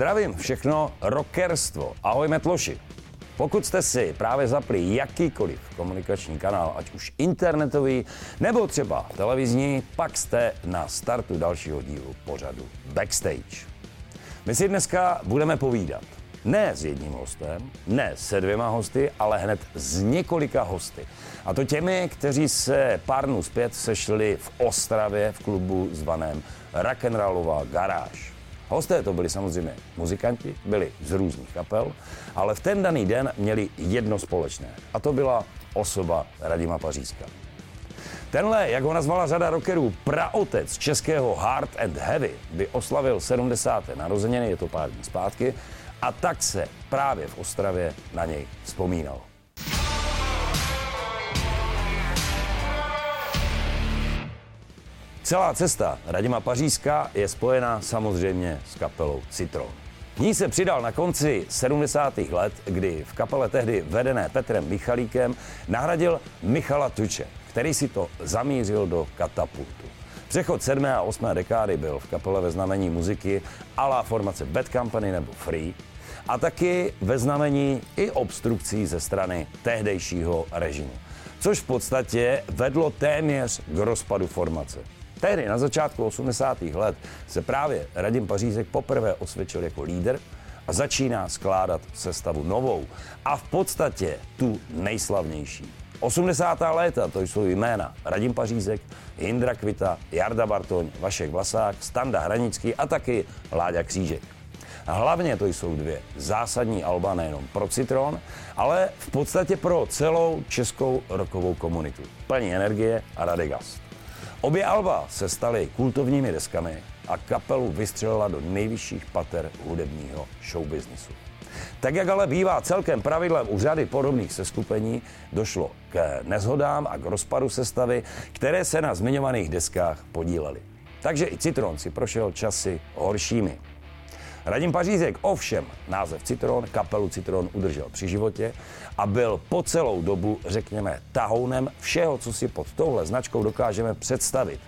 Zdravím všechno rockerstvo. Ahoj Metloši. Pokud jste si právě zapli jakýkoliv komunikační kanál, ať už internetový nebo třeba televizní, pak jste na startu dalšího dílu pořadu Backstage. My si dneska budeme povídat ne s jedním hostem, ne se dvěma hosty, ale hned s několika hosty. A to těmi, kteří se pár dnů zpět sešli v Ostravě v klubu zvaném Rock'n'Rollová garáž. Hosté to byli samozřejmě muzikanti, byli z různých kapel, ale v ten daný den měli jedno společné. A to byla osoba Radima Pařízka. Tenhle, jak ho nazvala řada rockerů, praotec českého Hard and Heavy, by oslavil 70. narozeniny, je to pár dní zpátky, a tak se právě v Ostravě na něj vzpomínalo. Celá cesta Radima Pařízka je spojena samozřejmě s kapelou Citron. Ní se přidal na konci 70. let, kdy v kapele tehdy vedené Petrem Michalíkem nahradil Michala Tuče, který si to zamířil do katapultu. Přechod 7. a 8. dekády byl v kapele ve znamení muziky la formace Bad Company nebo Free a taky ve znamení i obstrukcí ze strany tehdejšího režimu. Což v podstatě vedlo téměř k rozpadu formace. Tehdy na začátku 80. let se právě Radim Pařízek poprvé osvědčil jako líder a začíná skládat sestavu novou a v podstatě tu nejslavnější. 80. léta, to jsou jména Radim Pařízek, Jindra Kvita, Jarda Bartoň, Vašek Vlasák, Standa Hranický a taky Láďa Křížek. Hlavně to jsou dvě zásadní alba nejenom pro Citron, ale v podstatě pro celou českou rokovou komunitu. Plní energie a radegast. Obě alba se staly kultovními deskami a kapelu vystřelila do nejvyšších pater hudebního showbiznisu. Tak jak ale bývá celkem pravidlem u řady podobných seskupení, došlo k nezhodám a k rozpadu sestavy, které se na zmiňovaných deskách podílely. Takže i Citron si prošel časy horšími. Radim Pařízek ovšem název Citron, kapelu Citron udržel při životě a byl po celou dobu, řekněme, tahounem všeho, co si pod touhle značkou dokážeme představit.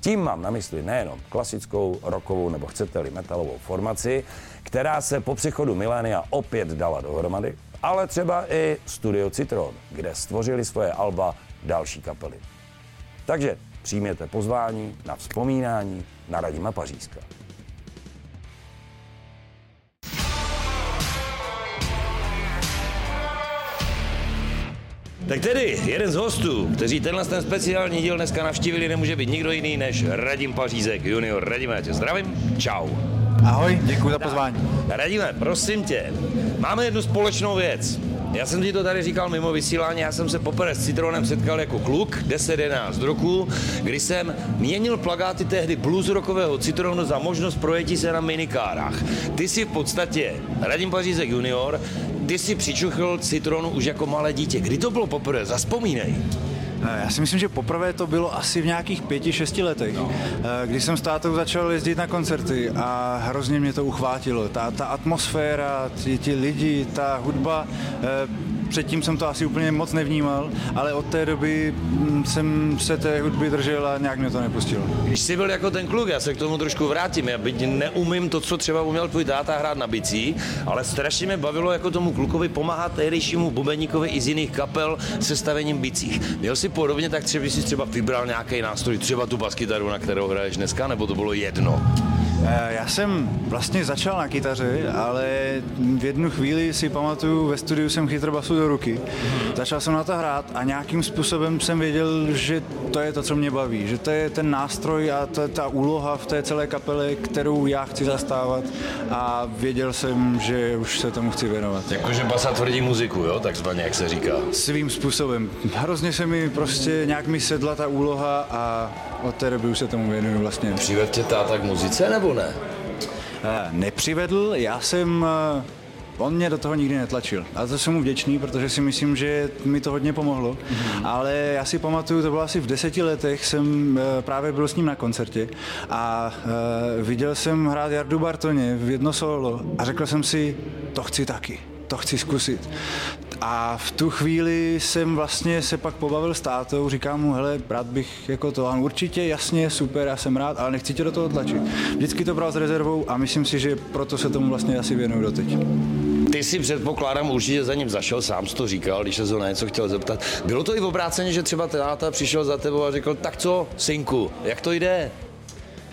Tím mám na mysli nejenom klasickou, rokovou nebo chcete-li metalovou formaci, která se po přechodu milénia opět dala dohromady, ale třeba i Studio Citron, kde stvořili svoje alba další kapely. Takže přijměte pozvání na vzpomínání na Radima Pařízka. Tak tedy, jeden z hostů, kteří tenhle ten speciální díl dneska navštívili, nemůže být nikdo jiný než Radim Pařízek junior. Radime, tě zdravím, čau. Ahoj, děkuji za pozvání. Radime, prosím tě, máme jednu společnou věc. Já jsem ti to tady říkal mimo vysílání, já jsem se poprvé s Citronem setkal jako kluk, 10-11 roku, kdy jsem měnil plagáty tehdy blues rockového Citronu za možnost projetí se na minikárách. Ty si v podstatě Radim Pařízek junior, ty si přičuchl Citronu už jako malé dítě. Kdy to bylo poprvé? Zaspomínej. Eh, já si myslím, že poprvé to bylo asi v nějakých pěti, šesti letech, no. Eh, když jsem s tátou začal jezdit na koncerty a hrozně mě to uchvátilo. Ta, ta atmosféra, ti, ti lidi, ta hudba, eh, Předtím jsem to asi úplně moc nevnímal, ale od té doby mm, jsem se té hudby držel a nějak mě to nepustilo. Když jsi byl jako ten kluk, já se k tomu trošku vrátím. Já byť neumím to, co třeba uměl tvůj táta hrát na bicí, ale strašně mě bavilo jako tomu klukovi pomáhat tehdejšímu bubeníkovi i z jiných kapel se stavením bicích. Měl si podobně, tak třeba si třeba vybral nějaký nástroj, třeba tu baskytaru, na kterou hraješ dneska, nebo to bylo jedno? Eh, já jsem vlastně začal na kytaře, ale v jednu chvíli si pamatuju, ve studiu jsem chytl basu do ruky. Začal jsem na to hrát a nějakým způsobem jsem věděl, že to je to, co mě baví, že to je ten nástroj a to je ta úloha v té celé kapele, kterou já chci zastávat a věděl jsem, že už se tomu chci věnovat. Jakože basa tvrdí muziku, jo, takzvaně, jak se říká. Svým způsobem. Hrozně se mi prostě nějak mi sedla ta úloha a od té doby už se tomu věnuju vlastně. Přivedl tě táta k muzice nebo ne? Eh, nepřivedl, já jsem eh, On mě do toho nikdy netlačil. A to jsem mu vděčný, protože si myslím, že mi to hodně pomohlo. Mm-hmm. Ale já si pamatuju, to bylo asi v deseti letech, jsem eh, právě byl s ním na koncertě a viděl jsem hrát Jardu Bartoně v jedno solo a řekl jsem si, to chci taky to chci zkusit. A v tu chvíli jsem vlastně se pak pobavil s tátou, říkám mu, hele, rád bych jako to, on určitě, jasně, super, já jsem rád, ale nechci tě do toho tlačit. Vždycky to bral s rezervou a myslím si, že proto se tomu vlastně asi věnuju doteď. Ty si předpokládám určitě za ním zašel, sám jsi to říkal, když se ho na něco chtěl zeptat. Bylo to i v obráceně, že třeba táta přišel za tebou a řekl, tak co, synku, jak to jde?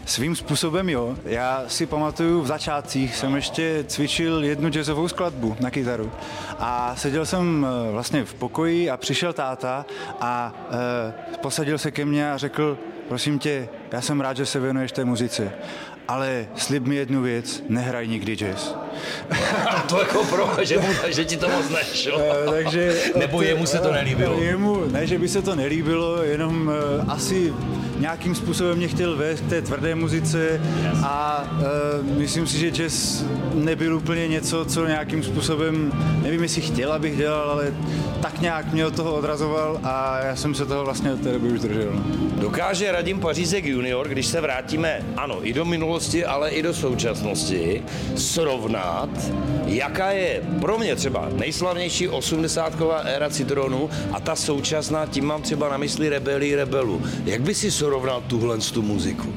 Svým způsobem jo. Já si pamatuju, v začátcích jsem ještě cvičil jednu jazzovou skladbu na kytaru. A seděl jsem eh, vlastně v pokoji a přišel táta a e, posadil se ke mně a řekl, prosím tě, já jsem rád, že se věnuješ té muzice ale slib mi jednu věc, nehraj nikdy jazz. to jako pro, že, mu, že ti to moc nešlo. Uh, takže, Nebo jemu se to nelíbilo? Jemu, ne, že by se to nelíbilo, jenom uh, asi nějakým způsobem mě chtěl vést k té tvrdé muzice a uh, myslím si, že jazz nebyl úplně něco, co nějakým způsobem, nevím, jestli chtěl, abych dělal, ale tak nějak mě od toho odrazoval a já jsem se toho vlastně od té doby už držel. No. Dokáže Radim Pařízek junior, když se vrátíme, ano, i do minulosti, ale i do současnosti, srovnat, jaká je pro mě třeba nejslavnější 80 éra Citronu a ta současná, tím mám třeba na mysli Rebelii Rebelu. Jak by si srovnal tuhle tu muziku?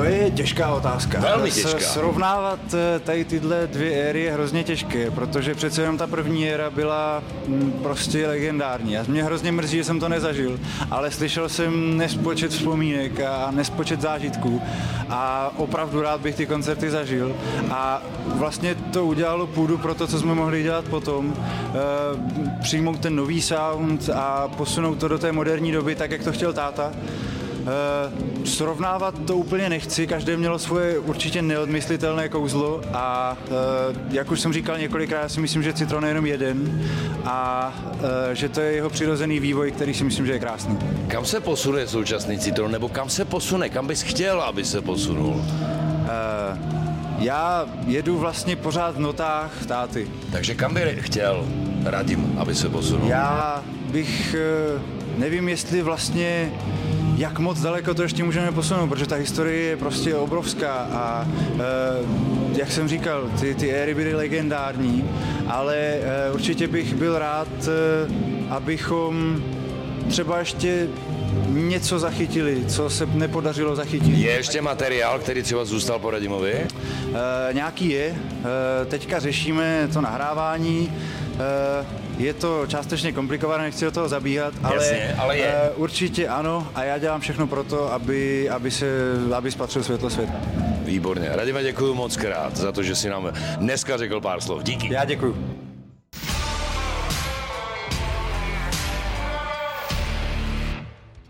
To je těžká otázka. Velmi těžká. Srovnávat eh, tady tyhle dvě éry je hrozně těžké, protože přece jenom ta první éra byla mm, prostě legendární. A mě hrozně mrzí, že jsem to nezažil, ale slyšel jsem nespočet vzpomínek a nespočet zážitků a opravdu rád bych ty koncerty zažil. A vlastně to udělalo půdu pro to, co jsme mohli dělat potom. E, přijmout ten nový sound a posunout to do té moderní doby, tak jak to chtěl táta. Uh, srovnávat to úplně nechci, každé mělo svoje určitě neodmyslitelné kouzlo a uh, jak už jsem říkal několikrát, já si myslím, že Citron je jenom jeden a uh, že to je jeho přirozený vývoj, který si myslím, že je krásný. Kam se posune současný Citron, nebo kam se posune, kam bys chtěl, aby se posunul? Uh, já jedu vlastně pořád v notách táty. Takže kam by chtěl Radim, aby se posunul? Já bych, nevím, jestli vlastně jak moc daleko to ještě můžeme posunout, protože ta historie je prostě obrovská a e, jak jsem říkal, ty, ty éry byly legendární, ale e, určitě bych byl rád, e, abychom třeba ještě něco zachytili, co se nepodařilo zachytit. Je ještě materiál, který třeba zůstal po Radimovi? E, nějaký je. E, teďka řešíme to nahrávání. E, je to částečně komplikované, nechci do toho zabíhat, ale, Jasně, ale je. Uh, určitě ano a já dělám všechno pro to, aby, aby, se, aby spatřil světlo svět. Výborně. Radime, děkuji moc krát za to, že si nám dneska řekl pár slov. Díky. Já děkuji.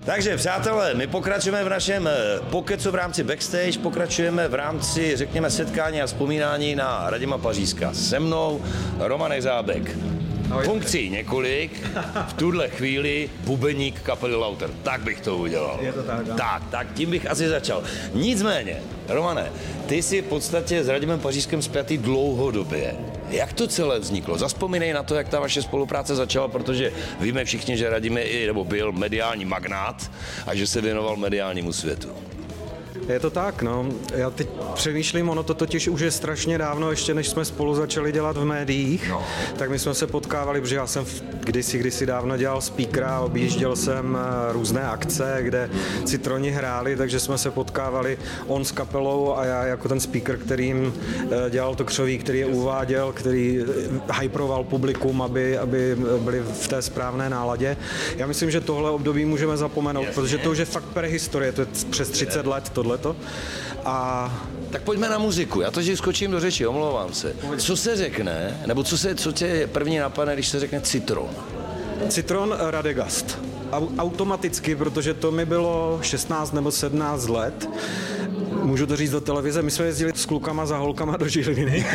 Takže přátelé, my pokračujeme v našem eh, pokecu v rámci backstage, pokračujeme v rámci, řekněme, setkání a vzpomínání na Radima Pařízka. Se mnou Roman Zábek. Funkcí několik, v tuhle chvíli bubeník kapely Lauter. Tak bych to udělal. Je to tak, Tak, tak tím bych asi začal. Nicméně, Romane, ty jsi v podstatě s Radimem Pařížskem zpětý dlouhodobě. Jak to celé vzniklo? Zaspomínej na to, jak ta vaše spolupráce začala, protože víme všichni, že Radim je i, nebo byl mediální magnát a že se věnoval mediálnímu světu. Je to tak, no. Já teď přemýšlím, ono to totiž už je strašně dávno, ještě než jsme spolu začali dělat v médiích, no. tak my jsme se potkávali, protože já jsem kdysi, kdysi dávno dělal speakera, objížděl jsem eh, různé akce, kde citroni hráli, takže jsme se potkávali on s kapelou a já jako ten speaker, který jim eh, dělal to křoví, který je uváděl, který eh, hyproval publikum, aby, aby byli v té správné náladě. Já myslím, že tohle období můžeme zapomenout, Jasně. protože to už je fakt prehistorie, to je přes 30 let tohleto. A tak pojďme na muziku. Já to, že skočím do řeči, omlouvám se. Co se řekne, nebo co, se, co tě první napadne, když se řekne citron? Citron Radegast. Automaticky, protože to mi bylo 16 nebo 17 let. Můžu to říct do televize, my jsme jezdili s klukama za holkama do Žiliny.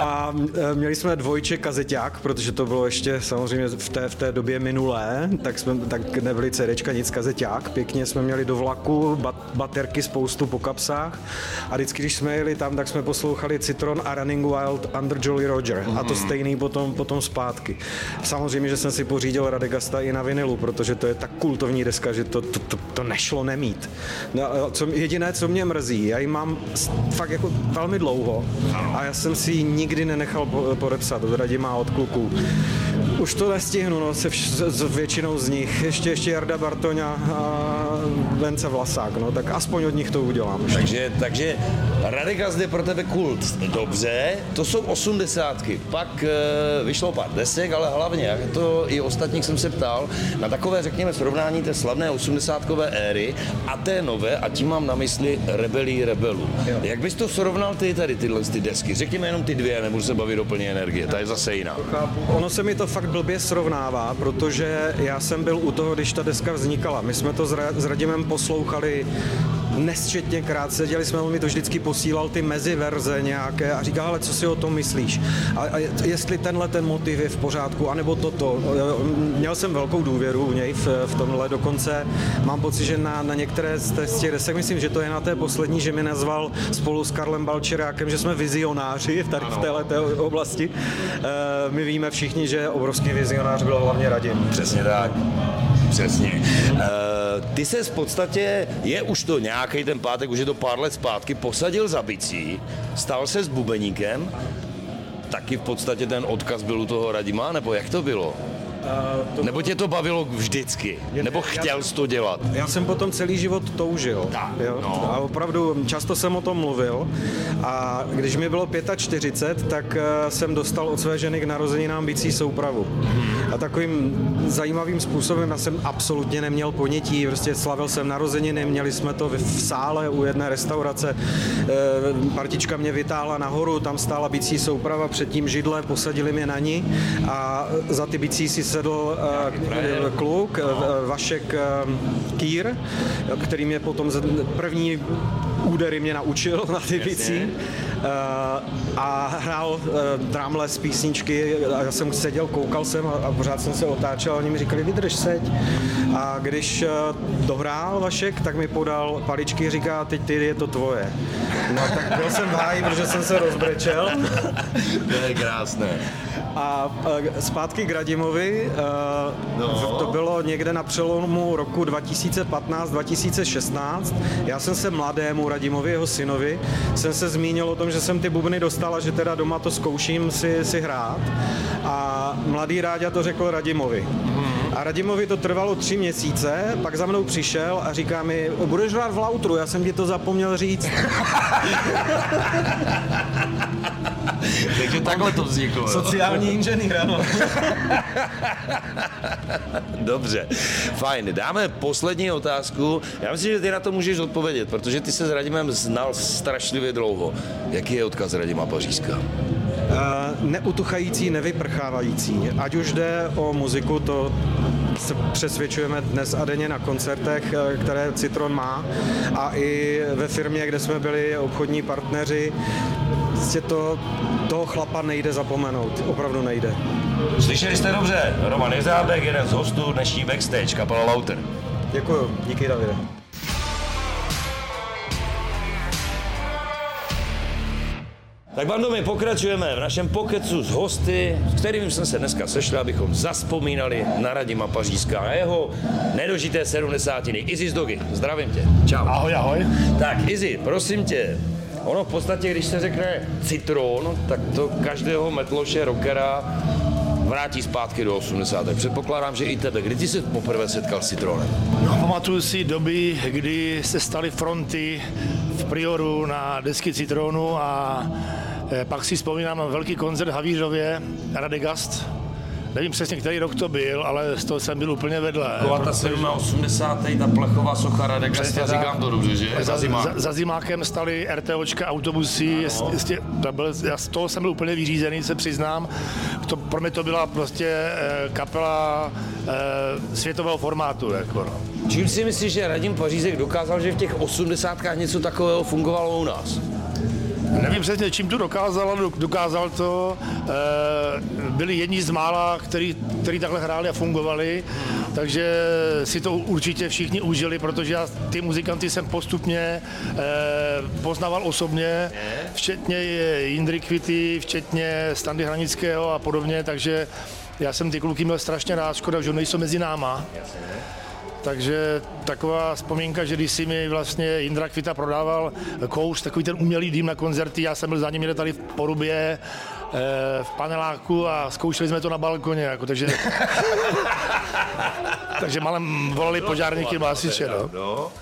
A e, měli jsme dvojče kazeťák, protože to bylo ještě samozřejmě v té, v té době minulé, tak jsme tak nebyli CDčka, nic kazeťák. Pěkně jsme měli do vlaku, bat, baterky spoustu po kapsách a vždycky, když jsme jeli tam, tak jsme poslouchali Citron a Running Wild Under Jolly Roger mm. a to mhm. stejný potom, potom zpátky. Samozřejmě, že jsem si pořídil Radegasta i na vinilu, protože to je tak kultovní deska, že to, to, to, to nešlo nemít. No, co, jediné, co mě mrzí, já ji mám fakt jako velmi dlouho a já jsem si ji nikdy nenechal podepsat od Radima od kluků. Už to nestihnu, no, se vš- s většinou z nich. Ještě, ještě Jarda Bartoňa a Vence Vlasák, no, tak aspoň od nich to udělám. Takže, takže Radek zde pro tebe kult. Dobře, to jsou osmdesátky. Pak e, vyšlo pár desek, ale hlavně, jak to i ostatních jsem se ptal, na takové, řekněme, srovnání té slavné osmdesátkové éry a té nové, a tím mám na mysli Rebelí rebelů. Jo. Jak bys to srovnal ty tady tyhle ty desky? Řekněme jenom ty dvě, nebudu se bavit o plně energie, ta je zase jiná. Ono se mi to fakt blbě srovnává, protože já jsem byl u toho, když ta deska vznikala. My jsme to s Radimem poslouchali nesčetně krát. Seděli jsme, on mi to vždycky posílal ty meziverze nějaké a říkal, ale co si o tom myslíš? A, a jestli tenhle ten motiv je v pořádku, anebo toto. Měl jsem velkou důvěru u něj v, v tomhle dokonce. Mám pocit, že na, na některé z těch desek, myslím, že to je na té poslední, že mi nazval spolu s Karlem Balčerákem, že jsme vizionáři v, tady, v této oblasti. E, my víme všichni, že obrovský vizionář byl hlavně Radim. Přesně tak. Přesně. Uh, ty se v podstatě, je už to nějaký ten pátek, už je to pár let zpátky, posadil za bicí, stal se s bubeníkem, taky v podstatě ten odkaz byl u toho Radima, nebo jak to bylo? Uh, to Nebo tě to bavilo vždycky? Je, Nebo chtěl jsi to dělat? Já jsem potom celý život toužil. Tak, jo? No. A opravdu často jsem o tom mluvil. A když mi bylo 45, tak uh, jsem dostal od své ženy k narozeninám bicí soupravu. A takovým zajímavým způsobem já jsem absolutně neměl ponětí. Prostě slavil jsem narozeniny, měli jsme to v sále u jedné restaurace. Uh, partička mě vytáhla nahoru, tam stála bicí souprava, předtím židle, posadili mě na ní a za ty bicí si sedl uh, kluk, uh, Vašek uh, Kýr, který mě potom první údery mě naučil na ty bicí. Uh, a hrál uh, drámle z písničky a já jsem seděl, koukal jsem a, a pořád jsem se otáčel a oni mi říkali, vydrž seď. A když uh, dohrál Vašek, tak mi podal paličky a říká, teď ty je to tvoje. No tak byl jsem v háji, protože jsem se rozbrečel. to je krásné. A zpátky k Radimovi, no. to bylo někde na přelomu roku 2015-2016. Já jsem se mladému Radimovi, jeho synovi, jsem se zmínil o tom, že jsem ty bubny dostala, že teda doma to zkouším si, si hrát. A mladý Ráďa to řekl Radimovi. A Radimovi to trvalo tři měsíce, pak za mnou přišel a říká mi, budeš hrát v lautru, já jsem ti to zapomněl říct. Takže takhle to vzniklo. Sociální inženýr, ano. Dobře, fajn. Dáme poslední otázku. Já myslím, že ty na to můžeš odpovědět, protože ty se s Radimem znal strašlivě dlouho. Jaký je odkaz Radima Pařížka? Uh, neutuchající, nevyprchávající. Ať už jde o muziku, to se přesvědčujeme dnes a denně na koncertech, eh, které Citron má a i ve firmě, kde jsme byli obchodní partneři, prostě to, toho chlapa nejde zapomenout, opravdu nejde. Slyšeli jste dobře, Roman Jezábek, jeden z hostů dnešní backstage, kapela Lauter. Děkuju, díky Davide. Tak bando, my pokračujeme v našem pokecu s hosty, s kterými jsme se dneska sešli, abychom zaspomínali na Radima Pařížská a jeho nedožité sedmdesátiny. Izzy z Dogy, zdravím tě. Čau. Ahoj, ahoj. Tak Izzy, prosím tě, ono v podstatě, když se řekne citron, tak to každého metloše, rockera vrátí zpátky do 80. Předpokládám, že i tebe. Kdy jsi se poprvé setkal s citronem? No, pamatuju si doby, kdy se staly fronty v Prioru na desky citronu a eh, pak si vzpomínám na velký koncert Havířově, Radegast, Nevím přesně, který rok to byl, ale z toho jsem byl úplně vedle. Taková ta 87. ta plechová socha Radegasta, říkám to dobře, že? Za, zimák. za, za zimákem stali RTOčka, autobusy, jestli, to byl, já z toho jsem byl úplně vyřízený, se přiznám. To, pro mě to byla prostě eh, kapela eh, světového formátu. Jako, no. Čím si myslíš, že Radim Pařízek dokázal, že v těch 80. něco takového fungovalo u nás? Nevím přesně, čím to dokázal, ale dokázal to. Eh, byli jedni z mála, který, který takhle hráli a fungovali, takže si to určitě všichni užili, protože já ty muzikanty jsem postupně eh, poznával osobně, včetně Jindry Kvity, včetně Standy Hranického a podobně, takže já jsem ty kluky měl strašně rád, škoda, že nejsou mezi náma. Takže taková vzpomínka, že když si mi vlastně Indra Kvita prodával kouř, takový ten umělý dým na koncerty, já jsem byl za ním tady v Porubě, v paneláku a zkoušeli jsme to na balkoně, jako, takže, takže malem volali požárníky hasiče. No.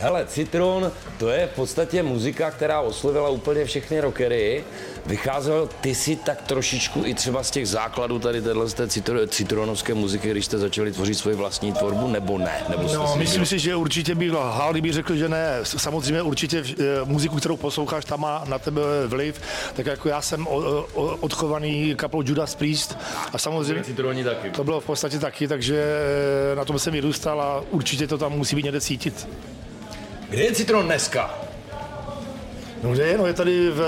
Hele, Citron, to je v podstatě muzika, která oslovila úplně všechny rockery. Vycházel ty si tak trošičku i třeba z těch základů tady téhle z té citronovské muziky, když jste začali tvořit svoji vlastní tvorbu, nebo ne? Nebo no, si myslím si, že určitě bych lhal, kdybych řekl, že ne. Samozřejmě určitě eh, muziku, kterou posloucháš, tam má na tebe vliv. Tak jako já jsem odchovaný kapelou Judas Priest a samozřejmě Citroni taky. to bylo v podstatě taky, takže eh, na tom jsem vyrůstal a určitě to tam musí být někde cítit. Kde je Citron dneska? No kde je? No je tady v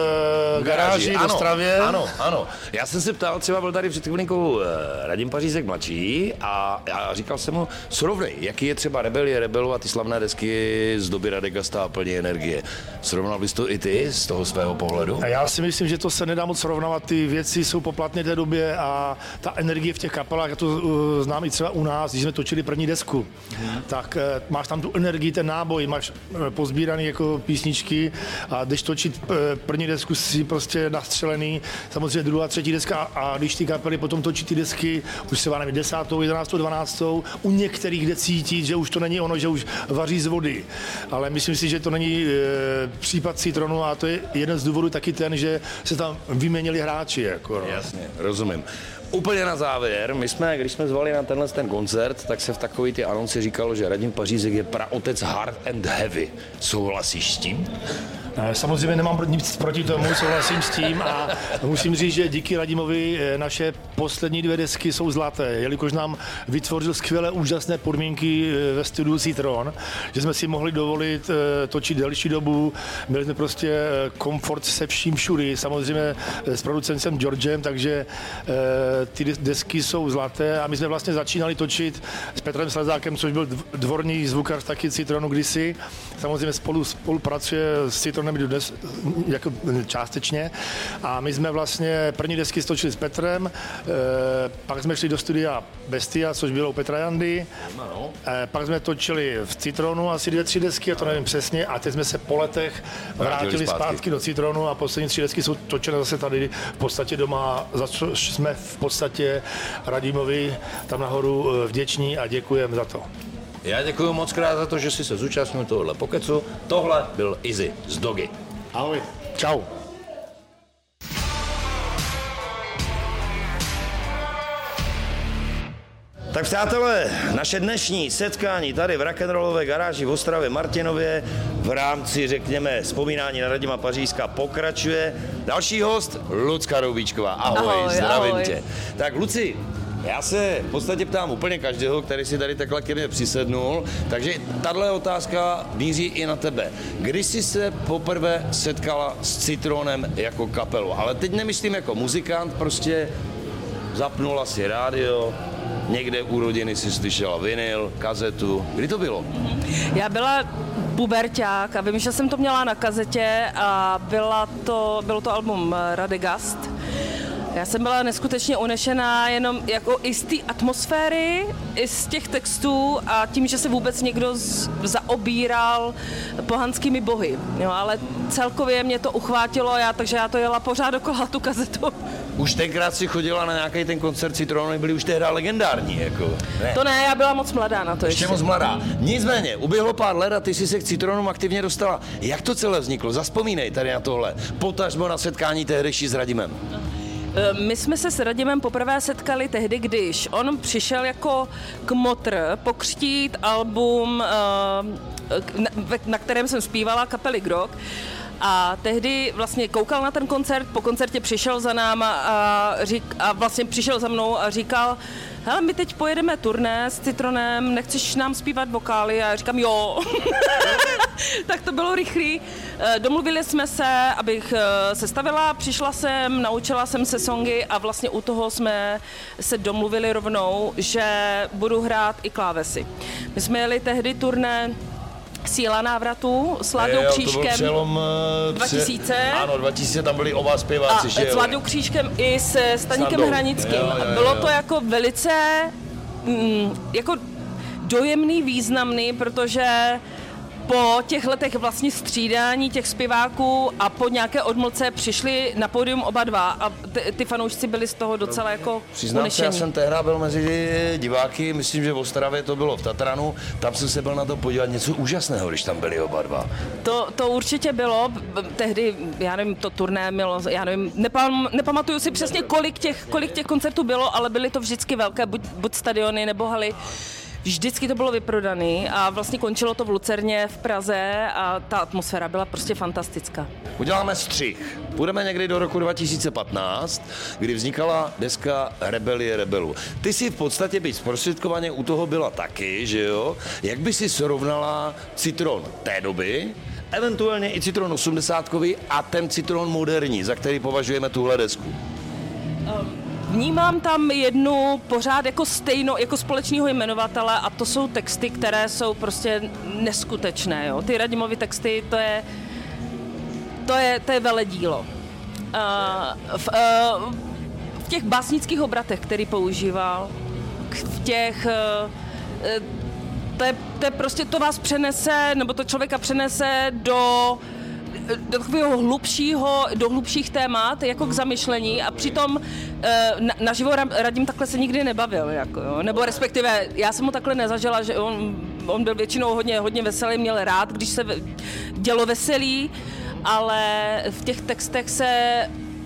garáži, garáži v Ostravě. Ano, ano. Já jsem se ptal, třeba byl tady před chvílinkou eh, Radim Pařízek mladší a já říkal jsem mu, srovnej, jaký je třeba Rebelie, Rebelu a ty slavné desky z doby Radegasta a plně energie. Srovnal bys to i ty z toho svého pohledu? A já si myslím, že to se nedá moc srovnávat. Ty věci jsou poplatné té době a ta energie v těch kapelách, já to uh, znám i třeba u nás, když jsme točili první desku, hmm. tak uh, máš tam tu energii, ten náboj, máš uh, pozbíraný jako písničky a jdeš točit první desku si prostě nastřelený, samozřejmě druhá, třetí deska a když ty kapely potom točí ty desky, už se nevím, desátou, jedenáctou, dvanáctou, u některých jde cítit, že už to není ono, že už vaří z vody. Ale myslím si, že to není e, případ Citronu a to je jeden z důvodů taky ten, že se tam vyměnili hráči. Jako, no. Jasně, rozumím. Úplně na závěr, my jsme, když jsme zvali na tenhle ten koncert, tak se v takový ty anonci říkalo, že Radim Pařízek je praotec hard and heavy. Souhlasíš s tím? Samozřejmě nemám nic proti tomu, souhlasím s tím a musím říct, že díky Radimovi eh, naše poslední dvě desky jsou zlaté, jelikož nám vytvořil skvělé, úžasné podmínky eh, ve studiu Citron, že jsme si mohli dovolit eh, točit delší dobu, měli jsme prostě komfort se vším všudy, samozřejmě s producentem Georgem, takže ty desky jsou zlaté a my jsme vlastně začínali točit s Petrem Slezákem, což byl dvorní zvukař taky Citronu kdysi, samozřejmě spolu spolupracuje s Citronem nebyli dnes jako částečně. A my jsme vlastně první desky stočili s Petrem, e, pak jsme šli do studia Bestia, což bylo u Petra Jandy. E, pak jsme točili v Citronu asi dvě, tři desky, a to nevím přesně, a teď jsme se po letech vrátili zpátky. zpátky do Citronu a poslední tři desky jsou točené zase tady v podstatě doma, za co jsme v podstatě Radimovi tam nahoru eh, vděční a děkujeme za to. Já děkuji moc krát za to, že jsi se zúčastnil tohohle pokecu. Tohle byl Izzy z Dogy. Ahoj. Čau. Tak přátelé, naše dnešní setkání tady v rock'n'rollové garáži v Ostravě Martinově v rámci, řekněme, vzpomínání na Radima Pařížská pokračuje. Další host, Lucka Roubíčková. Ahoj, ahoj zdravím ahoj. tě. Tak Luci, já se v podstatě ptám úplně každého, který si tady takhle ke mně přisednul, takže tahle otázka míří i na tebe. Kdy jsi se poprvé setkala s Citronem jako kapelu? Ale teď nemyslím jako muzikant, prostě zapnula si rádio, někde u rodiny si slyšela vinyl, kazetu. Kdy to bylo? Já byla puberťák a vím, že jsem to měla na kazetě a byla to, bylo to album Radegast já jsem byla neskutečně unešená jenom jako i z té atmosféry, i z těch textů a tím, že se vůbec někdo z, zaobíral pohanskými bohy. Jo, ale celkově mě to uchvátilo, já, takže já to jela pořád dokola tu kazetu. Už tenkrát si chodila na nějaký ten koncert Citrony, byli už tehdy legendární, jako. Ne. To ne, já byla moc mladá na to ještě. ještě. moc mladá. Nicméně, uběhlo pár let a ty jsi se k Citronům aktivně dostala. Jak to celé vzniklo? Zaspomínej tady na tohle. Potažmo na setkání tehdejší s Radimem. Eh, my jsme se s Radimem poprvé setkali tehdy, když on přišel jako kmotr pokřtít album, eh, na kterém jsem zpívala kapely Grok. A tehdy vlastně koukal na ten koncert, po koncertě přišel za náma a, řík, a vlastně přišel za mnou a říkal, hele, my teď pojedeme turné s Citronem, nechceš nám zpívat vokály? A já říkám, jo. tak to bylo rychlý. Eh, domluvili jsme se, abych eh, se stavila, přišla jsem, naučila jsem se songy a vlastně u toho jsme se domluvili rovnou, že budu hrát i klávesy. My jsme jeli tehdy turné Síla návratu s Ládou Křížkem. To byl přelom, 2000. Eh, ano, 2000 tam byli oba zpěváci. A s Ládou Křížkem i se Staníkem Hranickým. Jo, jo, jo. Bylo to jako velice mm, jako dojemný, významný, protože po těch letech vlastně střídání těch zpěváků a po nějaké odmlce přišli na pódium oba dva a ty, ty fanoušci byli z toho docela jako Přiznám se, já jsem tehdy byl mezi diváky, myslím, že v Ostravě to bylo v Tatranu, tam jsem se byl na to podívat něco úžasného, když tam byli oba dva. To, to určitě bylo, tehdy, já nevím, to turné mělo, já nevím, nepam, nepamatuju si přesně, kolik těch, kolik těch koncertů bylo, ale byly to vždycky velké, buď, buď stadiony nebo haly. Vždycky to bylo vyprodané a vlastně končilo to v Lucerně v Praze a ta atmosféra byla prostě fantastická. Uděláme střih. Půjdeme někdy do roku 2015, kdy vznikala deska Rebelie rebelů. Ty si v podstatě být zprostředkovaně u toho byla taky, že jo? Jak by si srovnala citron té doby, eventuálně i citron 80 a ten citron moderní, za který považujeme tuhle desku? Vnímám tam jednu pořád jako stejno, jako společného jmenovatele a to jsou texty, které jsou prostě neskutečné. Jo? Ty Radimovy texty, to je, to je, to je veledílo. Uh, v, uh, v těch básnických obratech, který používal, v těch... Uh, uh, to je, to je prostě, to vás přenese, nebo to člověka přenese do do takového hlubšího, do hlubších témat, jako k zamyšlení a přitom eh, na, naživo ra- radím takhle se nikdy nebavil, jako, jo. nebo respektive já jsem ho takhle nezažila, že on, on byl většinou hodně, hodně veselý, měl rád, když se dělo veselý, ale v těch textech se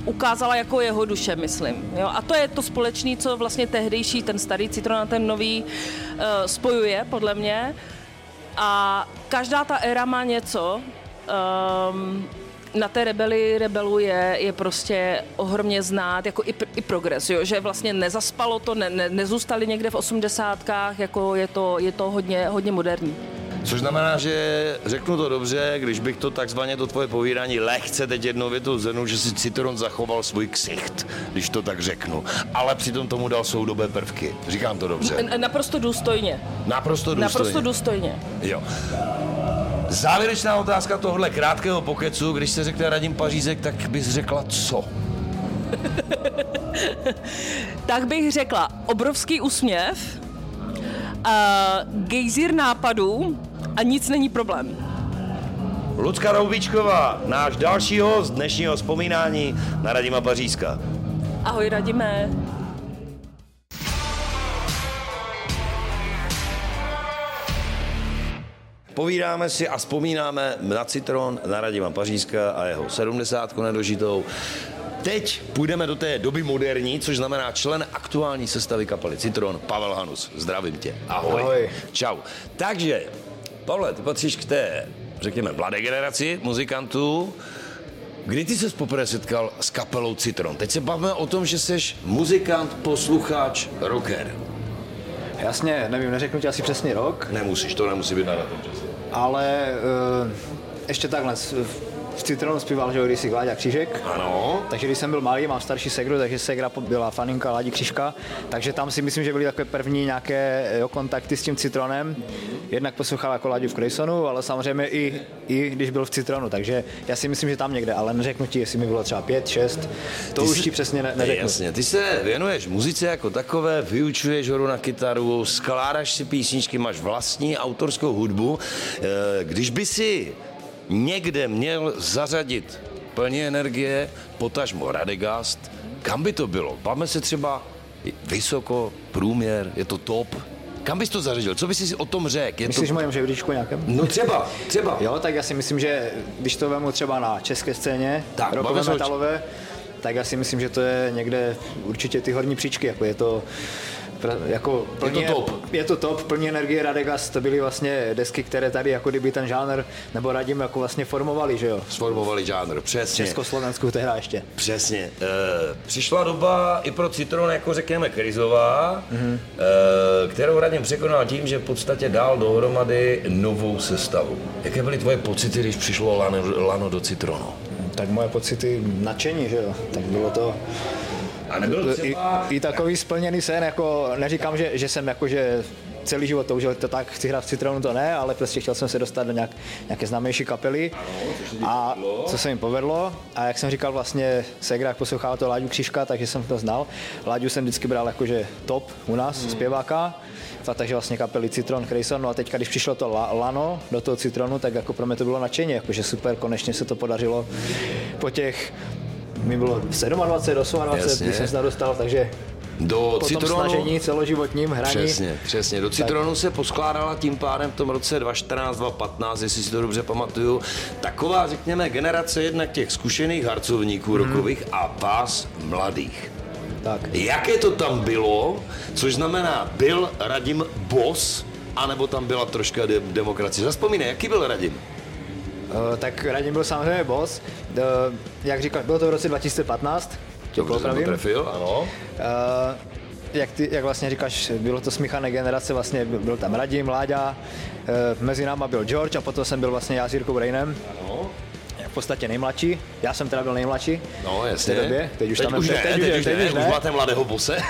ukázala jako jeho duše, myslím. Jo? A to je to společné, co vlastně tehdejší, ten starý citron a ten nový uh, spojuje, podle mě. A každá ta éra má něco. Um, na té rebeli rebelu je, je prostě ohromně znát, jako i, pr- i progres, jo? že vlastně nezaspalo to, ne, ne, nezůstali někde v osmdesátkách, jako je to, je to hodně, hodně moderní. Což znamená, že řeknu to dobře, když bych to takzvaně to tvoje povídání lehce teď jednou větou zhrnul, že si Citron zachoval svůj ksicht, když to tak řeknu. Ale přitom tomu dal soudobé prvky. Říkám to dobře. Naprosto důstojně. Naprosto důstojně. Naprosto důstojně. Jo. Závěrečná otázka tohle krátkého pokecu, když se řekne Radim Pařízek, tak bys řekla co? Tak bych řekla obrovský úsměv, uh, gejzír nápadů a nic není problém. Lucka Roubičková, náš další host dnešního vzpomínání na Radima Pařízka. Ahoj, radíme. Povídáme si a vzpomínáme na Citron, na Radima Pařízka a jeho 70 nedožitou. Teď půjdeme do té doby moderní, což znamená člen aktuální sestavy kapely Citron, Pavel Hanus. Zdravím tě. Ahoj. Ahoj. Čau. Takže, Pavle, ty patříš k té, řekněme, mladé generaci muzikantů. Kdy ty se poprvé setkal s kapelou Citron? Teď se bavíme o tom, že jsi muzikant, posluchač, rocker. Jasně, nevím, neřeknu ti asi přesně rok, Nemusíš, to nemusí být na přesně. Ale uh, ještě takhle, v- Citronu zpíval, že kdysi Láďa Křížek, Ano. takže když jsem byl malý, mám starší segru, takže segra byla faninka Ládí Křížka, takže tam si myslím, že byly takové první nějaké jo, kontakty s tím Citronem. Jednak poslouchal jako Láďu v Krejsonu, ale samozřejmě i, i když byl v Citronu, takže já si myslím, že tam někde, ale neřeknu ti, jestli mi bylo třeba pět, šest, to Ty už jsi- ti přesně ne, neřeknu. Jasně, ty se věnuješ muzice jako takové, vyučuješ hru na kytaru, skládáš si písničky, máš vlastní autorskou hudbu. Eh, Když by si někde měl zařadit plně energie, potažmo Radegast, kam by to bylo? Bavme se třeba vysoko, průměr, je to top. Kam bys to zařadil? Co bys si o tom řekl? Je Myslíš to... mojem žebříčku nějakém? No třeba, třeba. Jo, tak já si myslím, že když to vemu třeba na české scéně, Tak, rokové metalové, tak já si myslím, že to je někde určitě ty horní příčky, jako je to jako plně, top. Je to top, plně energie Radegast, to byly vlastně desky, které tady jako kdyby ten žánr nebo radím jako vlastně formovali, že jo. Sformovali žánr, přesně. Československu tehdy ještě. Přesně. E, přišla doba i pro Citron, jako řekněme, krizová, mm-hmm. e, kterou Radim překonal tím, že v podstatě dal dohromady novou sestavu. Jaké byly tvoje pocity, když přišlo Lano, Lano do Citronu? Tak moje pocity nadšení, že jo. Tak bylo to A nebyl i, třeba... i takový splněný sen, jako neříkám, že, že jsem jako, že celý život toužil to tak, chci hrát v Citronu, to ne, ale prostě chtěl jsem se dostat do nějak, nějaké známější kapely. A co se mi povedlo. A jak jsem říkal, vlastně Segra, jak poslouchal to Láďu Křiška, takže jsem to znal. Láďu jsem vždycky bral jakože top u nás, hmm. zpěváka. A takže vlastně kapely Citron, Crayson, no a teď, když přišlo to Lano do toho Citronu, tak jako pro mě to bylo nadšení, jakože super, konečně se to podařilo po těch mi bylo 27, 28, když jsem se dostal, takže do po citronu, snažení celoživotním hraní. Přesně, přesně. Do citronu tak. se poskládala tím pádem v tom roce 2014, 2015, jestli si to dobře pamatuju, taková, řekněme, generace jednak těch zkušených harcovníků hmm. rokových a vás mladých. Tak. Jaké to tam bylo, což znamená, byl Radim boss, anebo tam byla troška de- demokracie. Zaspomínej, jaký byl Radim? Uh, tak Radim byl samozřejmě boss. Uh, jak říkal, bylo to v roce 2015. Dobře jsem to trefil, ano. Uh, jak, ty, jak vlastně říkáš, bylo to smíchané generace, vlastně byl tam Radim, Láďa, mezi náma byl George a potom jsem byl vlastně já s Jirkou Rainem. Ano podstatě nejmladší. Já jsem teda byl nejmladší. No, jasně. V té době. Teď už teď tam už ne, teď, teď, teď, už, teď, už, ne. už máte mladého bose.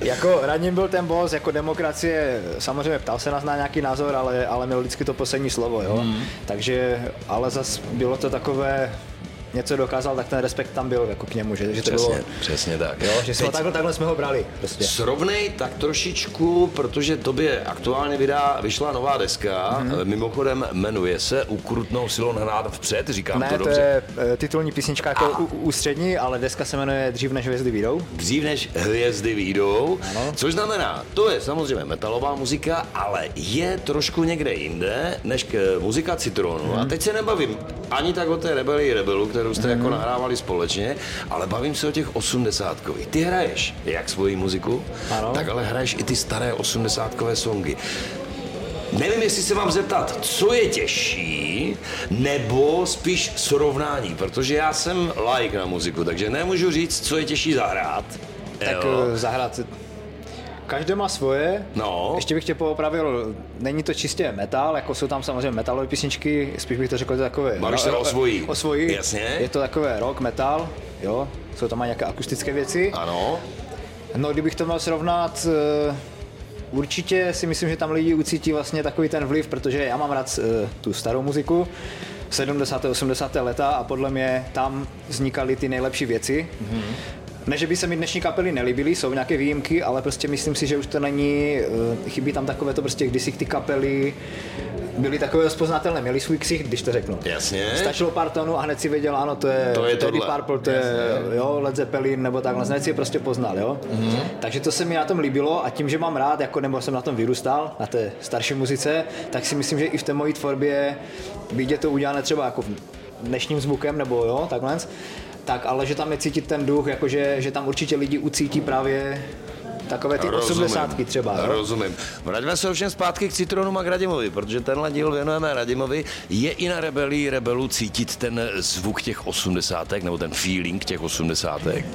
jako Radim byl ten boss, jako demokracie, samozřejmě ptal se nás na nějaký názor, ale, ale měl vždycky to poslední slovo, jo. Mm. Takže, ale zase bylo to takové, něco dokázal, tak ten respekt tam byl jako k němu, že, že to přesně, bylo, přesně tak. Jo, že jsme takhle, takhle jsme ho brali. Prostě. Srovnej tak trošičku, protože tobě aktuálně vydá, vyšla nová deska, mm-hmm. mimochodem jmenuje se Ukrutnou silou hnát vpřed, říkám ne, to dobře. to je eh, titulní písnička jako A. ústřední, ale deska se jmenuje Dřív než hvězdy výjdou. Dřív než hvězdy výjdou, ano. což znamená, to je samozřejmě metalová muzika, ale je trošku někde jinde než k muzika Citronu. Mm. A teď se nebavím ani tak o té rebeli rebelu, kterou jste mm. jako nahrávali společně, ale bavím se o těch osmdesátkových. Ty hraješ jak svoji muziku, ano. tak ale hraješ i ty staré osmdesátkové songy. Nevím, jestli se vám zeptat, co je těžší, nebo spíš srovnání, protože já jsem like na muziku, takže nemůžu říct, co je těžší zahrát. Tak jo. Eh, zahrát Každé má svoje. No. Ještě bych tě poopravil, není to čistě metal, jako jsou tam samozřejmě metalové písničky, spíš bych to řekl, že takové... Bavíš se o svojí. O svojí. Jasně. Je to takové rock, metal, jo, jsou tam nějaké akustické věci. Ano. No, kdybych to měl srovnat, eh, určitě si myslím, že tam lidi ucítí vlastně takový ten vliv, protože já mám rád eh, tu starou muziku, 70. 80. leta a podle mě tam vznikaly ty nejlepší věci. Mm-hmm. Ne, že by se mi dnešní kapely nelíbily, jsou nějaké výjimky, ale prostě myslím si, že už to není, eh, chybí tam takové to prostě, když si ty kapely byly takové rozpoznatelné, měli svůj ksich, když to řeknu. Jasně. Stačilo pár tónů a hned si věděl, ano, to je, to je Teddy Purple, to Jasně. je jo, Led Zeppelin nebo takhle, hned si je prostě poznal, jo. Mm-hmm. Takže to se mi na tom líbilo a tím, že mám rád, jako nebo jsem na tom vyrůstal, na té starší muzice, tak si myslím, že i v té mojí tvorbě, byť to udělané třeba jako dnešním zvukem nebo jo, takhle, tak ale že tam je cítit ten duch, jakože že tam určitě lidi ucítí právě takové ty osmdesátky třeba. Jo? Rozumím. Vraťme se ovšem zpátky k Citronu a k Radimovi, protože tenhle díl věnujeme Radimovi. Je i na rebelí rebelu cítit ten zvuk těch osmdesátek, nebo ten feeling těch osmdesátek?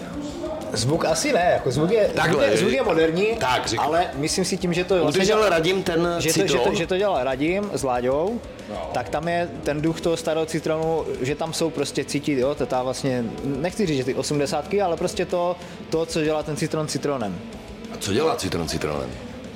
Zvuk asi ne, jako zvuk je, Takhle, zvuk je, zvuk je moderní, tak, ale myslím si tím, že to... Vlastně dělal Radim ten že to, že, to, že to dělal Radim s Láďou, no. Tak tam je ten duch toho starého citronu, že tam jsou prostě cítit, jo, to ta vlastně, nechci říct, že ty osmdesátky, ale prostě to, to, co dělá ten citron citronem. A co dělá citron citronem?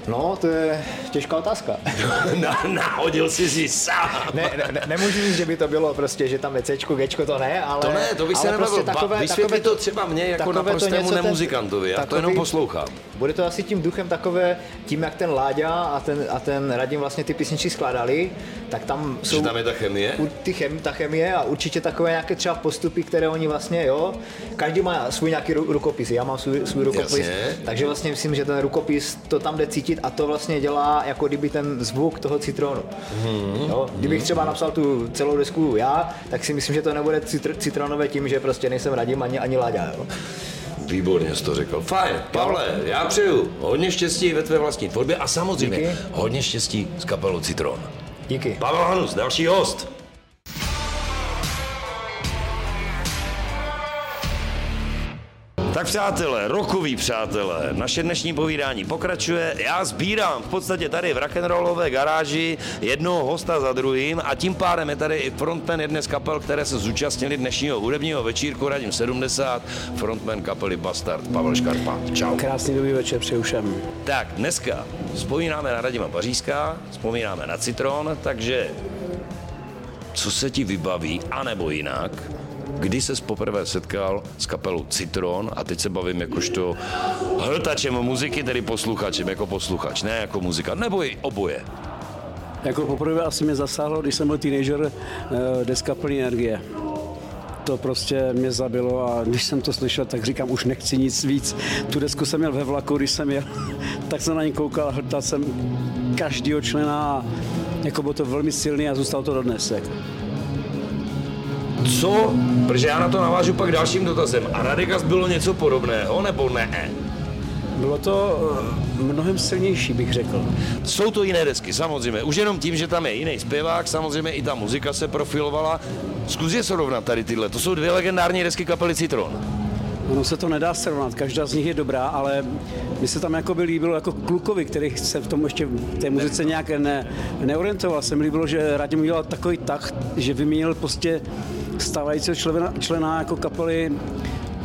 No, to je těžká otázka. Na, nahodil jsi si sám. Ne, ne, nemůžu říct, že by to bylo prostě, že tam je C, G, to ne, ale... To ne, to bych se prostě takové, Vysvětli takové to třeba mě jako naprostému nemuzikantovi, já to jenom poslouchám. Bude to asi tím duchem takové, tím jak ten Láďa a ten, a ten Radim vlastně ty písničky skládali, tak tam jsou... Že tam je ta chemie? Ty chem, ta chemie a určitě takové nějaké třeba postupy, které oni vlastně, jo, každý má svůj nějaký rukopis, já mám svůj, svůj rukopis, Jasně. takže vlastně myslím, že ten rukopis to tam jde cítit a to vlastně dělá jako kdyby ten zvuk toho citronu. Hmm. Jo? Kdybych třeba napsal tu celou desku já, tak si myslím, že to nebude citr- citronové tím, že prostě nejsem radím ani, ani Láďa. Jo? Výborně jsi to řekl. Fajn, Pavle, já přeju hodně štěstí ve tvé vlastní tvorbě a samozřejmě Díky. hodně štěstí s kapelou Citron. Díky. Pavel Hanus, další host. Tak přátelé, rokoví přátelé, naše dnešní povídání pokračuje. Já sbírám v podstatě tady v rock'n'rollové garáži jednoho hosta za druhým a tím pádem je tady i frontman jedné z kapel, které se zúčastnili dnešního hudebního večírku Radím 70, frontman kapely Bastard Pavel Škarpa. Čau. Krásný dobrý večer přeju všem. Tak, dneska vzpomínáme na Radima Pařížská, vzpomínáme na Citron, takže co se ti vybaví, anebo jinak, kdy se poprvé setkal s kapelou Citron a teď se bavím jakožto hltačem muziky, tedy posluchačem, jako posluchač, ne jako muzika, nebo i oboje. Jako poprvé asi mě zasáhlo, když jsem byl teenager, eh, deska plný energie. To prostě mě zabilo a když jsem to slyšel, tak říkám, už nechci nic víc. Tu desku jsem měl ve vlaku, když jsem jel, tak jsem na ní koukal hltal jsem každýho člena a jako bylo to velmi silný a zůstalo to dodnes. Jako. Co? Protože já na to navážu pak dalším dotazem. A Radegas bylo něco podobného, nebo ne? Bylo to eh, mnohem silnější, bych řekl. Jsou to jiné desky, samozřejmě. Už jenom tím, že tam je jiný zpěvák, samozřejmě i ta muzika se profilovala. Zkus je srovnat tady tyhle. To jsou dvě legendární desky kapely Citron. Ono se to nedá srovnat, každá z nich je dobrá, ale mi se tam jako by líbilo jako klukovi, který se v tom ještě v té muzice nějak ne, neorientoval. Se mi líbilo, že Radim udělal takový tak, že vyměnil prostě stávajícího člena, člena jako kapely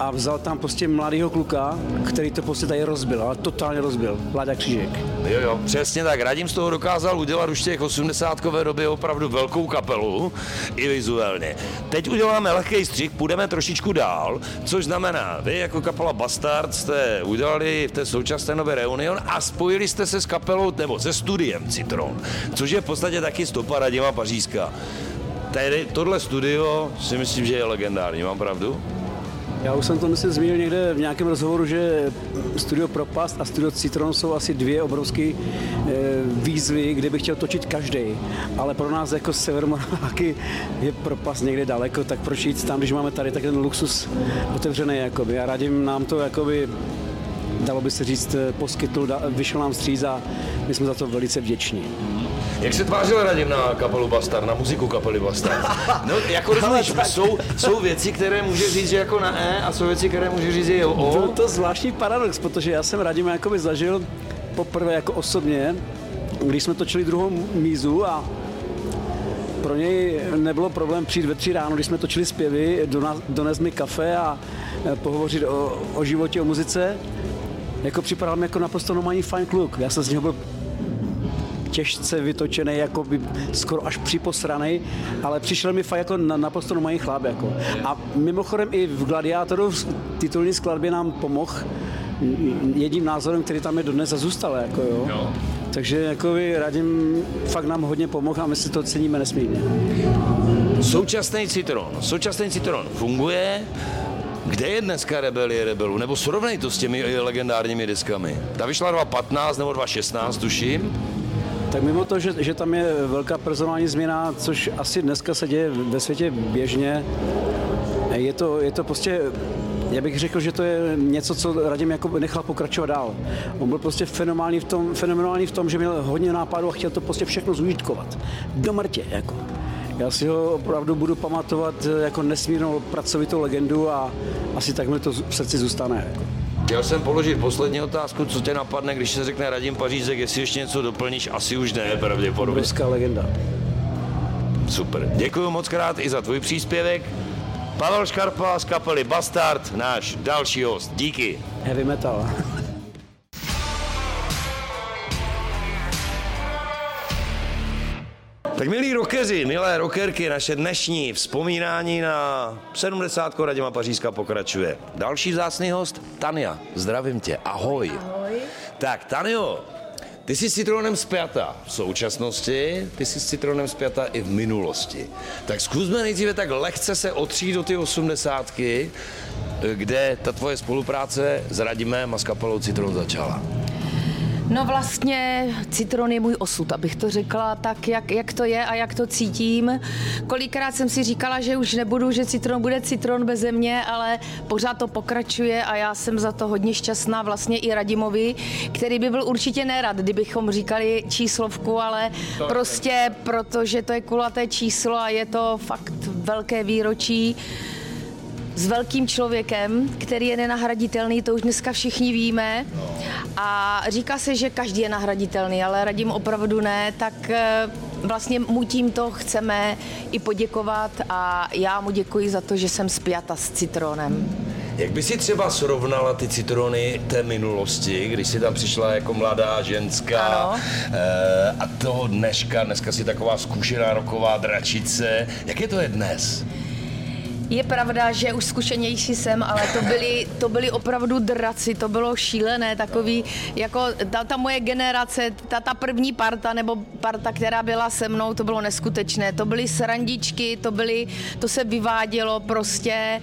a vzal tam prostě mladého kluka, který to prostě tady rozbil, ale totálně rozbil, Láďa Křížek. Jo, jo, přesně tak. Radim z toho dokázal udělat už těch 80 době opravdu velkou kapelu, i vizuálně. Teď uděláme lehký střih, půjdeme trošičku dál, což znamená, vy jako kapela Bastard jste udělali v té současné době Reunion a spojili jste se s kapelou, nebo se studiem Citron, což je v podstatě taky stopa Radima Pařížská. Tady, tohle studio si myslím, že je legendární, mám pravdu? Já už jsem to myslím zmínil někde v nějakém rozhovoru, že Studio Propast a Studio Citron jsou asi dvě obrovské e, výzvy, kde bych chtěl točit každý. Ale pro nás jako Severomoráky je Propast někde daleko, tak proč jít tam, když máme tady tak ten luxus otevřený. Jakoby. A radím nám to jakoby dalo by se říct, poskytl, vyšel nám stříz a my jsme za to velice vděční. Jak se tvářil Radim na kapelu Bastard, na muziku kapely Bastard? No, jako rozumíš, jsou, jsou věci, které může říct že jako na E a jsou věci, které může říct že O. Byl to zvláštní paradox, protože já jsem Radim jakoby zažil poprvé jako osobně, když jsme točili druhou mízu a pro něj nebylo problém přijít ve tři ráno, když jsme točili zpěvy, donést mi kafe a e, pohovořit o, o životě, o muzice. Jako připadal mi jako naprosto normální fajn kluk. Já jsem z něho byl těžce vytočený, jako by skoro až připosraný, ale přišel mi fakt jako na, naprosto normální chlap. Jako. A mimochodem i v Gladiátoru v titulní skladbě nám pomohl jedním názorem, který tam je dodnes a zůstal. Jako, jo. Jo. Takže jako by Radim fakt nám hodně pomohl a my si to ceníme nesmírně. Současný Citron. Současný Citron funguje, kde je dneska Rebelie Rebelu? Nebo srovnej to s těmi legendárními diskami. Ta vyšla 2015 nebo 2016, tuším. Tak mimo to, že, že tam je velká personální změna, což asi dneska se děje ve světě běžně, je to, je to prostě já bych řekl, že to je něco, co Radim jako nechal pokračovat dál. On byl prostě fenomenální v tom, fenomenální v tom že měl hodně nápadů a chtěl to prostě všechno zúžitkovat. Do mrtě, jako. Já si ho opravdu budu pamatovat jako nesmírnou pracovitou legendu a asi tak mi to v srdci zůstane. Jako. Chtěl jsem položit poslední otázku, co tě napadne, když se řekne Radim Pařízek, jestli ještě něco doplníš, asi už ne, pravděpodobně. Obrovská legenda. Super. Děkuji moc krát i za tvůj příspěvek. Pavel Škarpa z kapely Bastard, náš další host. Díky. Heavy metal. Tak milí rockeři, milé rockerky, naše dnešní vzpomínání na 70. Radima Pařížská pokračuje. Další vzácný host, Tania. Zdravím tě, ahoj. Ahoj. Tak, Tanio, ty jsi s Citronem zpěta v současnosti, ty jsi s Citronem zpěta i v minulosti. Tak zkusme nejdříve tak lehce se otřít do ty osmdesátky, kde ta tvoje spolupráce s Radimem a s kapelou Citron začala. No vlastně citron je můj osud, abych to řekla tak, jak, jak to je a jak to cítím. Kolikrát jsem si říkala, že už nebudu, že citron bude citron bez mě, ale pořád to pokračuje a já jsem za to hodně šťastná vlastně i Radimovi, který by byl určitě nerad, kdybychom říkali číslovku, ale to prostě protože to je kulaté číslo a je to fakt velké výročí s velkým člověkem, který je nenahraditelný, to už dneska všichni víme. A říká se, že každý je nahraditelný, ale radím opravdu ne, tak eh, vlastně mu tímto chceme i poděkovat a já mu děkuji za to, že jsem spjata s Citronem. Jak by si třeba srovnala ty citrony té minulosti, když jsi tam přišla jako mladá ženská Ano. e, a toho dneška, dneska si taková zkušená roková dračice. Jak je to je dnes? Je pravda, že už zkušenější jsem, ale to byly, to byly opravdu draci, to bylo šílené, takový, jako ta, ta moje generace, ta, ta první parta, nebo parta, která byla se mnou, to bylo neskutečné, to byly srandičky, to byly, to se vyvádělo prostě,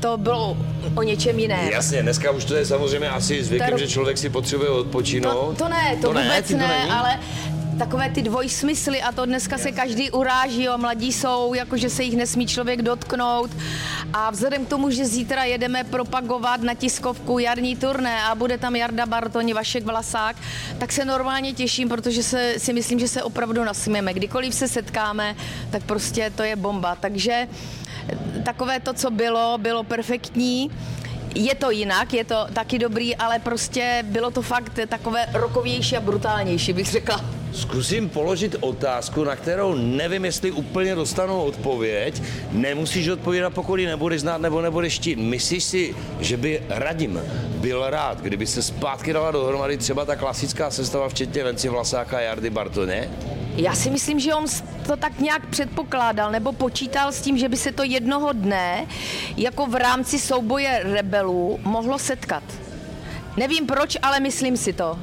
to bylo o něčem jiném. Jasně, dneska už to je samozřejmě asi zvykem, To- že člověk si potřebuje odpočinout. To, to ne, to, to vůbec ne, není? ale takové ty dvojsmysly a to dneska se každý uráží, jo, mladí jsou, jakože se jich nesmí člověk dotknout a vzhledem k tomu, že zítra jedeme propagovat na tiskovku jarní turné a bude tam Jarda Bartoni, Vašek Vlasák, tak se normálně těším, protože se, si myslím, že se opravdu nasmějeme. Kdykoliv se setkáme, tak prostě to je bomba. Takže takové to, co bylo, bylo perfektní. Je to jinak, je to taky dobrý, ale prostě bylo to fakt takové rokovější a brutálnější, bych řekla. Zkusím položit otázku, na kterou nevím, jestli úplně dostanu odpověď. Nemusíš odpovídat, pokud ji nebudeš znát nebo nebudeš štít. Myslíš si, že by Radim byl rád, kdyby se zpátky dala dohromady třeba ta klasická sestava, včetně Venci Vlasáka a Jardy Bartoně? Já si myslím, že on to tak nějak předpokládal nebo počítal s tím, že by se to jednoho dne jako v rámci souboje rebelů mohlo setkat. Nevím proč, ale myslím si to.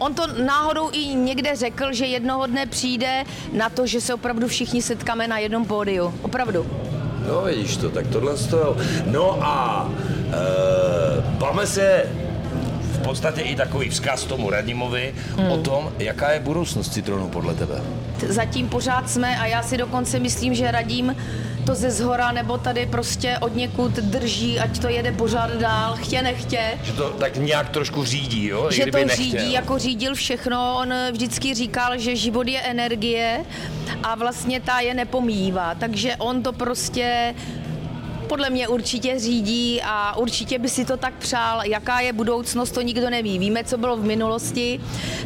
On to náhodou i někde řekl, že jednoho dne přijde na to, že se opravdu všichni setkáme na jednom pódiu. Opravdu. No vidíš to, tak tohle to. No a e, bavme se v podstatě i takový vzkaz tomu Radimovi hmm. o tom, jaká je budoucnost Citronu podle tebe. Zatím pořád jsme a já si dokonce myslím, že radím to ze zhora nebo tady prostě od někud drží, ať to jede pořád dál, chtě nechtě. Že to tak nějak trošku řídí, jo? že to nechtěl. řídí, jako řídil všechno. On vždycky říkal, že život je energie a vlastně ta je nepomývá. Takže on to prostě podle mě určitě řídí a určitě by si to tak přál. Jaká je budoucnost, to nikdo neví. Víme, co bylo v minulosti,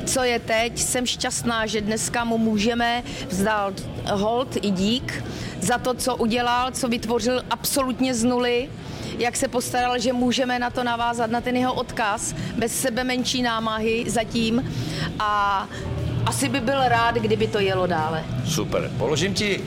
co je teď. Jsem šťastná, že dneska mu můžeme vzdát hold i dík za to, co udělal, co vytvořil absolutně z nuly jak se postaral, že můžeme na to navázat, na ten jeho odkaz, bez sebe menší námahy zatím a asi by byl rád, kdyby to jelo dále. Super. Položím ti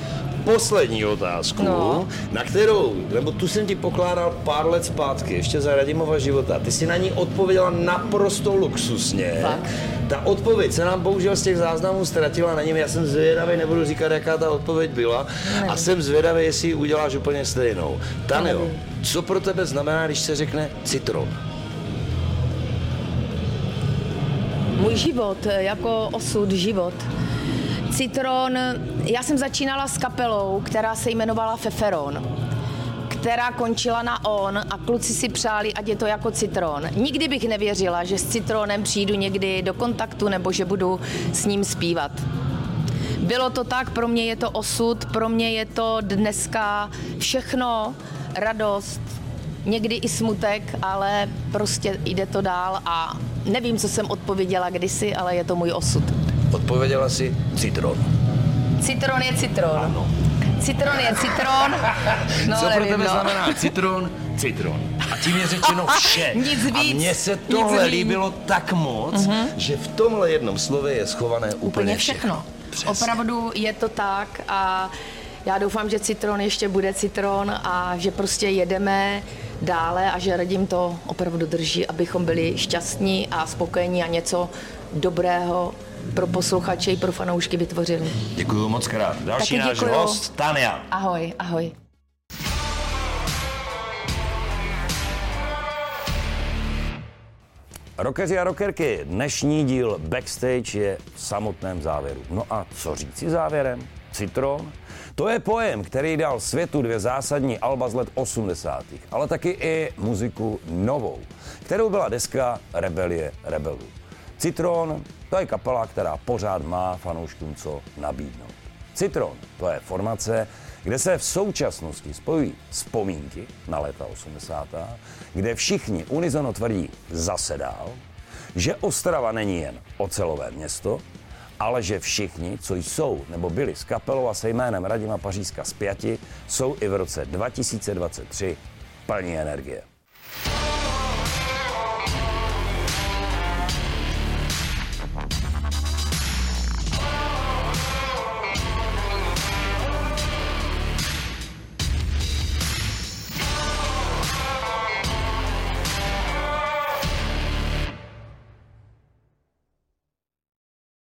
poslední otázku, No. na kterou, nebo tu jsem ti pokládal pár let zpátky, ještě za Radimova života. Ty si na ní odpověděla naprosto luxusně. Fakt? Ta odpověď se nám bohužel z těch záznamů ztratila na něm. Já jsem zvědavý, nebudu říkat, jaká ta odpověď byla. A jsem zvědavý, jestli ji uděláš úplně stejnou. Nevím. co pro tebe znamená, když se řekne citron? Můj život, jako osud, život. Citron, já jsem začínala s kapelou, která se jmenovala Feferon která končila na on a kluci si přáli, ať je to jako citron. Nikdy bych nevěřila, že s citronem přijdu někdy do kontaktu nebo že budu s ním zpívat. Bylo to tak, pro mě je to osud, pro mě je to dneska všechno, radost, někdy i smutek, ale prostě jde to dál a nevím, co jsem odpověděla kdysi, ale je to můj osud. Odpověděla si citron. Citron je citron. Ano. Citron je citron. No, Co pro nevím, tebe no. znamená citron? Citron. A tím je řečeno vše. Nic A víc, mně se tohle líbilo tak moc, že v tomhle jednom slově je schované úplně, Úplně všechno. Přesně. Opravdu je to tak a já doufám, že citron ještě bude citron a že prostě jedeme dále a že radím to opravdu drží, abychom byli šťastní a spokojení a něco dobrého pro posluchače i pro fanoušky vytvořili. Děkuji moc krát. Další Taky náš děkuju. host, Tania. Ahoj, ahoj. Rockeři a rockerky, dnešní díl Backstage je v samotném závěru. No a co říci závěrem? Citron? To je pojem, který dal světu dvě zásadní alba z let 80. ale taky i muziku novou, kterou byla deska Rebelie rebelů. Citron, to je kapela, která pořád má fanouškům co nabídnout. Citron, to je formace, kde se v současnosti spojují vzpomínky na léta 80., kde všichni unizono tvrdí zase dál, že Ostrava není jen ocelové město, ale že všichni, co jsou nebo byli s kapelou a se jménem Radima Pařízka zpěti, jsou i v roce 2023 plní energie.